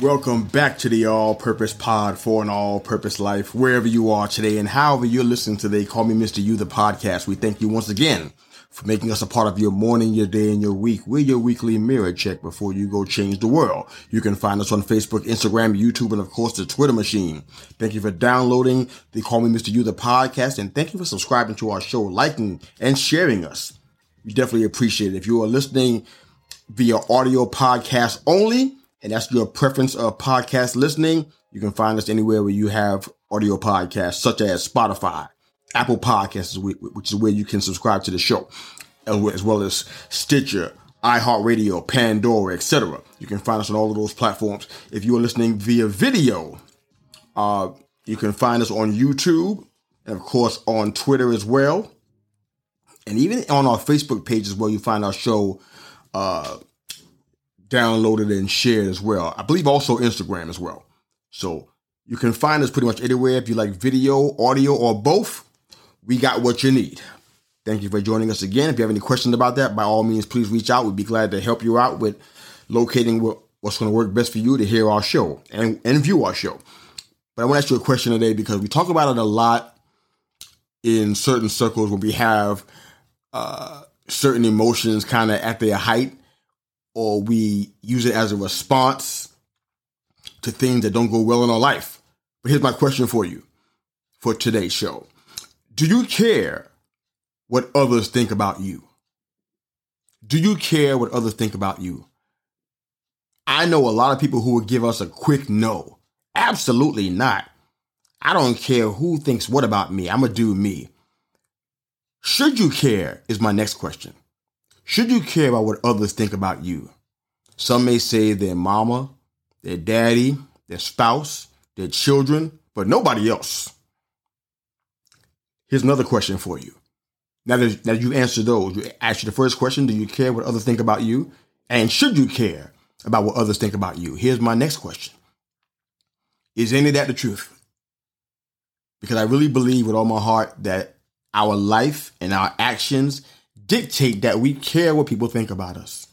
Welcome back to the All Purpose Pod for an All Purpose Life, wherever you are today and however you're listening today. Call me Mr. Yu, the podcast. We thank you once again for making us a part of your morning, your day, and your week. We're your weekly mirror check before you go change the world. You can find us on Facebook, Instagram, YouTube, and of course the Twitter machine. Thank you for downloading the Call Me Mr. Yu, the podcast, and thank you for subscribing to our show, liking, and sharing us. We definitely appreciate it. If you are listening via audio podcast only, and that's your preference of podcast listening, you can find us anywhere where you have audio podcasts, such as Spotify, Apple Podcasts, which is where you can subscribe to the show, as well as Stitcher, iHeartRadio, Pandora, etc. You can find us on all of those platforms. If you are listening via video, uh, you can find us on YouTube and, of course, on Twitter as well. And even on our Facebook page as well, you find our show uh, downloaded and shared as well. I believe also Instagram as well. So you can find us pretty much anywhere. If you like video, audio, or both, we got what you need. Thank you for joining us again. If you have any questions about that, by all means, please reach out. We'd be glad to help you out with locating what's going to work best for you to hear our show and, and view our show. But I want to ask you a question today because we talk about it a lot in certain circles when we have uh, certain emotions kind of at their height or we use it as a response to things that don't go well in our life. But here's my question for you for today's show Do you care what others think about you? Do you care what others think about you? I know a lot of people who would give us a quick no. Absolutely not. I don't care who thinks what about me. I'm going to do me. Should you care is my next question. Should you care about what others think about you? Some may say their mama, their daddy, their spouse, their children, but nobody else. Here's another question for you. Now that, now you answer those, you ask you the first question, do you care what others think about you? And should you care about what others think about you? Here's my next question. Is any of that the truth? Because I really believe with all my heart that our life and our actions dictate that we care what people think about us.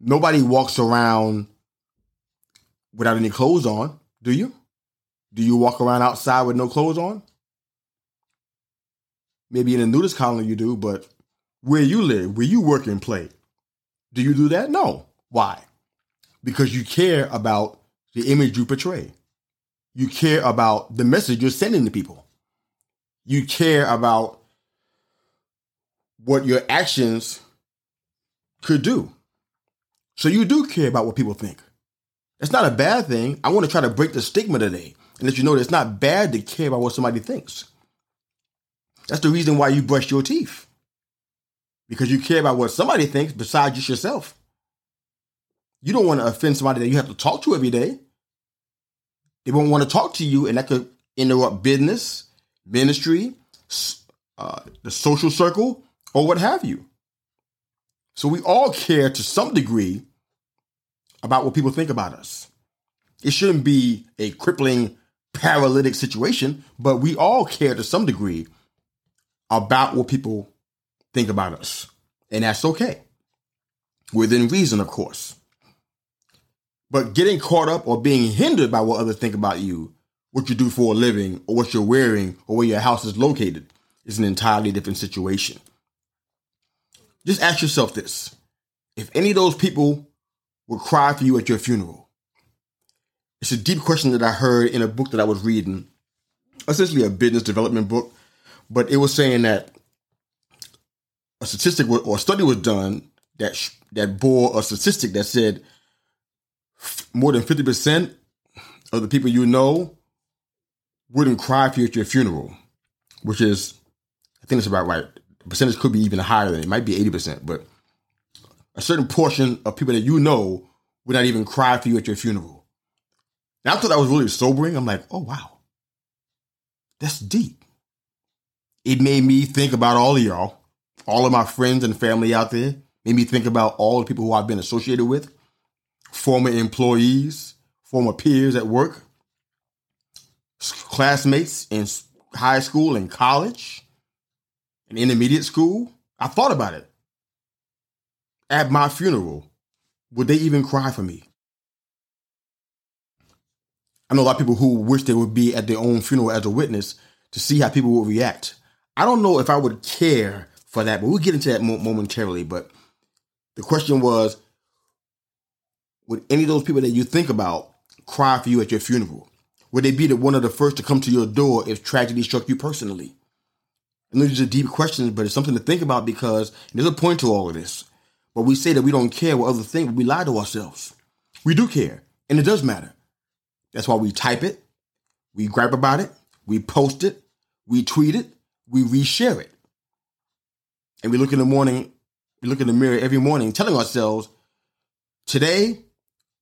Nobody walks around without any clothes on, do you? Do you walk around outside with no clothes on? Maybe in a nudist colony you do, but where you live, where you work and play, do you do that? No. Why? Because you care about the image you portray. You care about the message you're sending to people. You care about what your actions could do. So you do care about what people think. It's not a bad thing. I want to try to break the stigma today and let you know that it's not bad to care about what somebody thinks. That's the reason why you brush your teeth. Because you care about what somebody thinks besides just yourself. You don't want to offend somebody that you have to talk to every day. They won't want to talk to you, and that could interrupt business, ministry, uh, the social circle, or what have you. So we all care to some degree about what people think about us. It shouldn't be a crippling, paralytic situation, but we all care to some degree about what people think about us. And that's okay. Within reason, of course. But getting caught up or being hindered by what others think about you, what you do for a living, or what you're wearing, or where your house is located, is an entirely different situation. Just ask yourself this. If any of those people would cry for you at your funeral, It's a deep question that I heard in a book that I was reading, essentially a business development book, but it was saying that a statistic or a study was done that that bore a statistic that said more than fifty percent of the people you know wouldn't cry for you at your funeral, which is, I think it's about right. The percentage could be even higher than it. might be eighty percent, but a certain portion of people that you know would not even cry for you at your funeral. Now I thought that was really sobering. I'm like, oh wow, that's deep. It made me think about all of y'all, all of my friends and family out there. Made me think about all the people who I've been associated with, former employees, former peers at work, classmates in high school and college and intermediate school. I thought about it. At my funeral, would they even cry for me? I know a lot of people who wish they would be at their own funeral as a witness to see how people would react. I don't know if I would care for that, but we'll get into that momentarily. But the question was Would any of those people that you think about cry for you at your funeral? Would they be the one of the first to come to your door if tragedy struck you personally? And these are deep questions, but it's something to think about because there's a point to all of this. But we say that we don't care what others think, but we lie to ourselves. We do care, and it does matter. That's why we type it, we gripe about it, we post it, we tweet it, we reshare it. And we look in the morning, we look in the mirror every morning telling ourselves, today,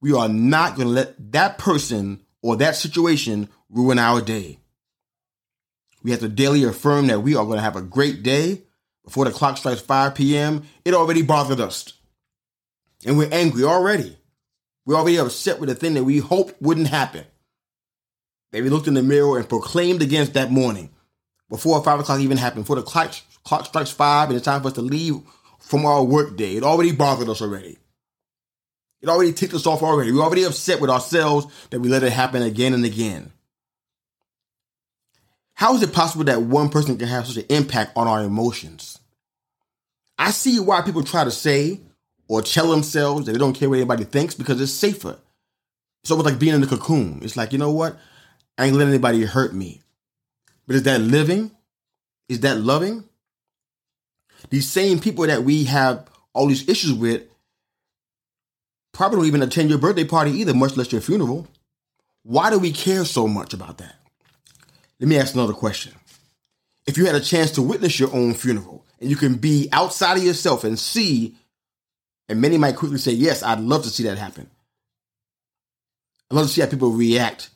we are not going to let that person or that situation ruin our day. We have to daily affirm that we are going to have a great day. Before the clock strikes 5 p.m., it already bothered us. And we're angry already. We're already upset with the thing that we hoped wouldn't happen. Maybe we looked in the mirror and proclaimed against that morning before 5 o'clock even happened, before the clock, clock strikes 5 and it's time for us to leave from our work day. It already bothered us already. It already ticked us off already. We're already upset with ourselves that we let it happen again and again. How is it possible that one person can have such an impact on our emotions? I see why people try to say or tell themselves that they don't care what anybody thinks because it's safer. It's almost like being in a cocoon. It's like, you know what? I ain't letting anybody hurt me. But is that living? Is that loving? These same people that we have all these issues with probably don't even attend your birthday party either, much less your funeral. Why do we care so much about that? Let me ask another question. If you had a chance to witness your own funeral and you can be outside of yourself and see, and many might quickly say, Yes, I'd love to see that happen. I'd love to see how people react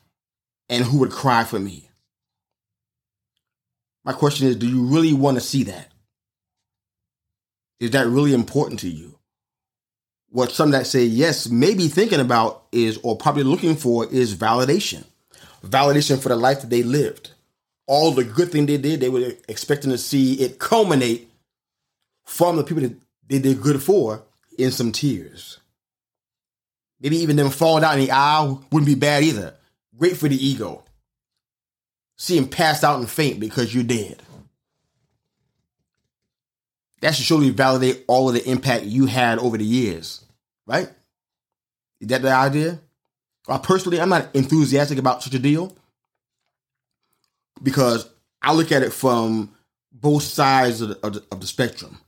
and who would cry for me. My question is Do you really want to see that? Is that really important to you? what some that say yes may be thinking about is or probably looking for is validation. Validation for the life that they lived. All the good thing they did they were expecting to see it culminate from the people that they did good for in some tears. Maybe even them falling down in the aisle ah, wouldn't be bad either. Great for the ego seeing pass out and faint because you're dead that should surely validate all of the impact you had over the years right? Is that the idea? I personally, I'm not enthusiastic about such a deal because I look at it from both sides of the, of the, of the spectrum.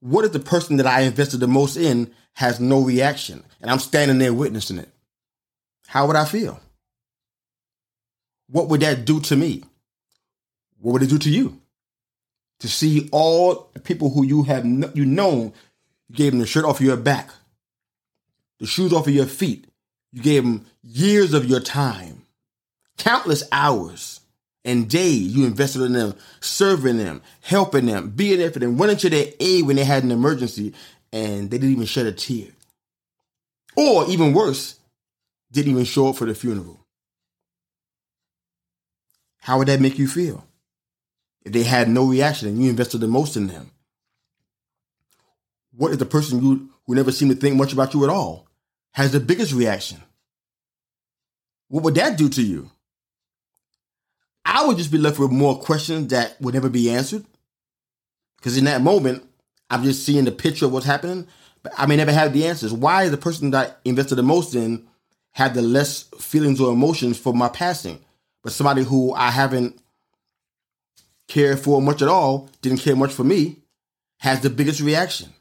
What if the person that I invested the most in has no reaction and I'm standing there witnessing it? How would I feel? What would that do to me? What would it do to you? To see all the people who you have you known, you gave them the shirt off your back, the shoes off of your feet. You gave them years of your time, countless hours and days you invested in them, serving them, helping them, being there for them, running to their aid when they had an emergency, and they didn't even shed a tear. Or even worse, didn't even show up for the funeral. How would that make you feel? If they had no reaction and you invested the most in them? What if the person you who never seemed to think much about you at all has the biggest reaction. What would that do to you? I would just be left with more questions that would never be answered. Because in that moment, I'm just seeing the picture of what's happening, but I may never have the answers. Why is the person that I invested the most in have the less feelings or emotions for my passing. But somebody who I haven't cared for much at all, didn't care much for me, has the biggest reaction.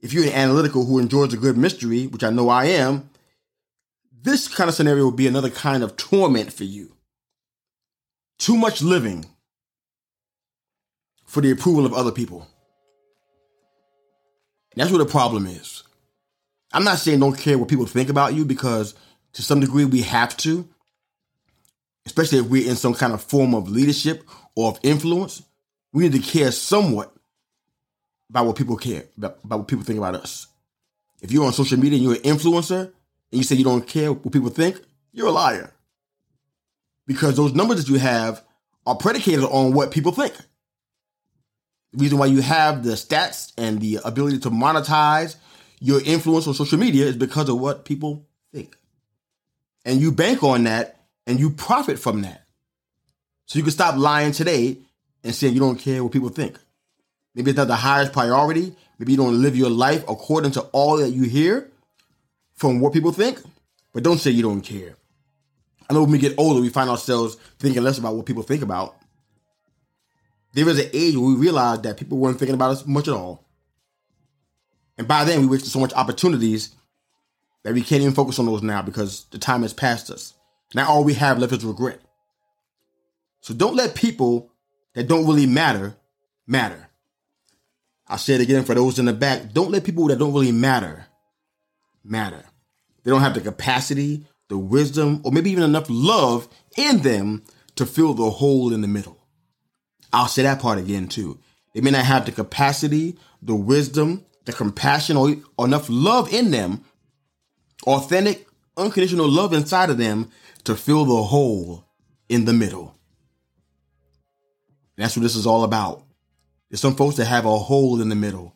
If you're an analytical who enjoys a good mystery, which I know I am, this kind of scenario will be another kind of torment for you. Too much living for the approval of other people. That's where the problem is. I'm not saying don't care what people think about you because to some degree we have to, especially if we're in some kind of form of leadership or of influence. We need to care somewhat about what people care, about, about what people think about us. If you're on social media and you're an influencer and you say you don't care what people think, you're a liar. Because those numbers that you have are predicated on what people think. The reason why you have the stats and the ability to monetize your influence on social media is because of what people think. And you bank on that and you profit from that. So you can stop lying today and saying you don't care what people think. Maybe it's not the highest priority. Maybe you don't live your life according to all that you hear from what people think, but don't say you don't care. I know when we get older, we find ourselves thinking less about what people think about. There is an age where we realized that people weren't thinking about us much at all. And by then, we wasted so much opportunities that we can't even focus on those now because the time has passed us. Now all we have left is regret. So don't let people that don't really matter matter. I'll say it again for those in the back. Don't let people that don't really matter matter. They don't have the capacity, the wisdom, or maybe even enough love in them to fill the hole in the middle. I'll say that part again too. They may not have the capacity, the wisdom, the compassion or, or enough love in them, authentic, unconditional love inside of them to fill the hole in the middle. And that's what this is all about. There's some folks that have a hole in the middle,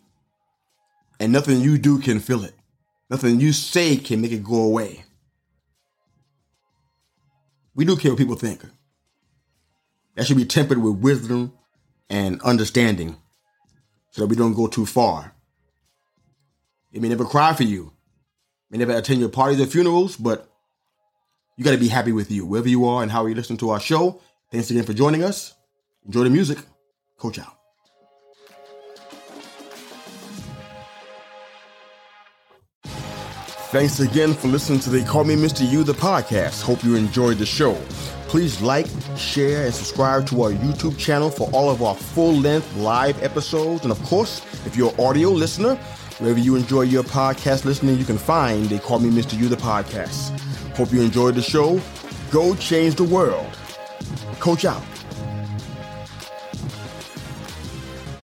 and nothing you do can fill it. Nothing you say can make it go away. We do care what people think. That should be tempered with wisdom and understanding so that we don't go too far. They may never cry for you, may never attend your parties or funerals, but you got to be happy with you, wherever you are and how you listen to our show. Thanks again for joining us. Enjoy the music. Coach out. Thanks again for listening to the Call Me Mr. Yu, the podcast. Hope you enjoyed the show. Please like, share, and subscribe to our YouTube channel for all of our full length live episodes. And of course, if you're an audio listener, Wherever you enjoy your podcast listening, you can find They Call Me Mr. Yu, the podcast. Hope you enjoyed the show. Go change the world. Coach out.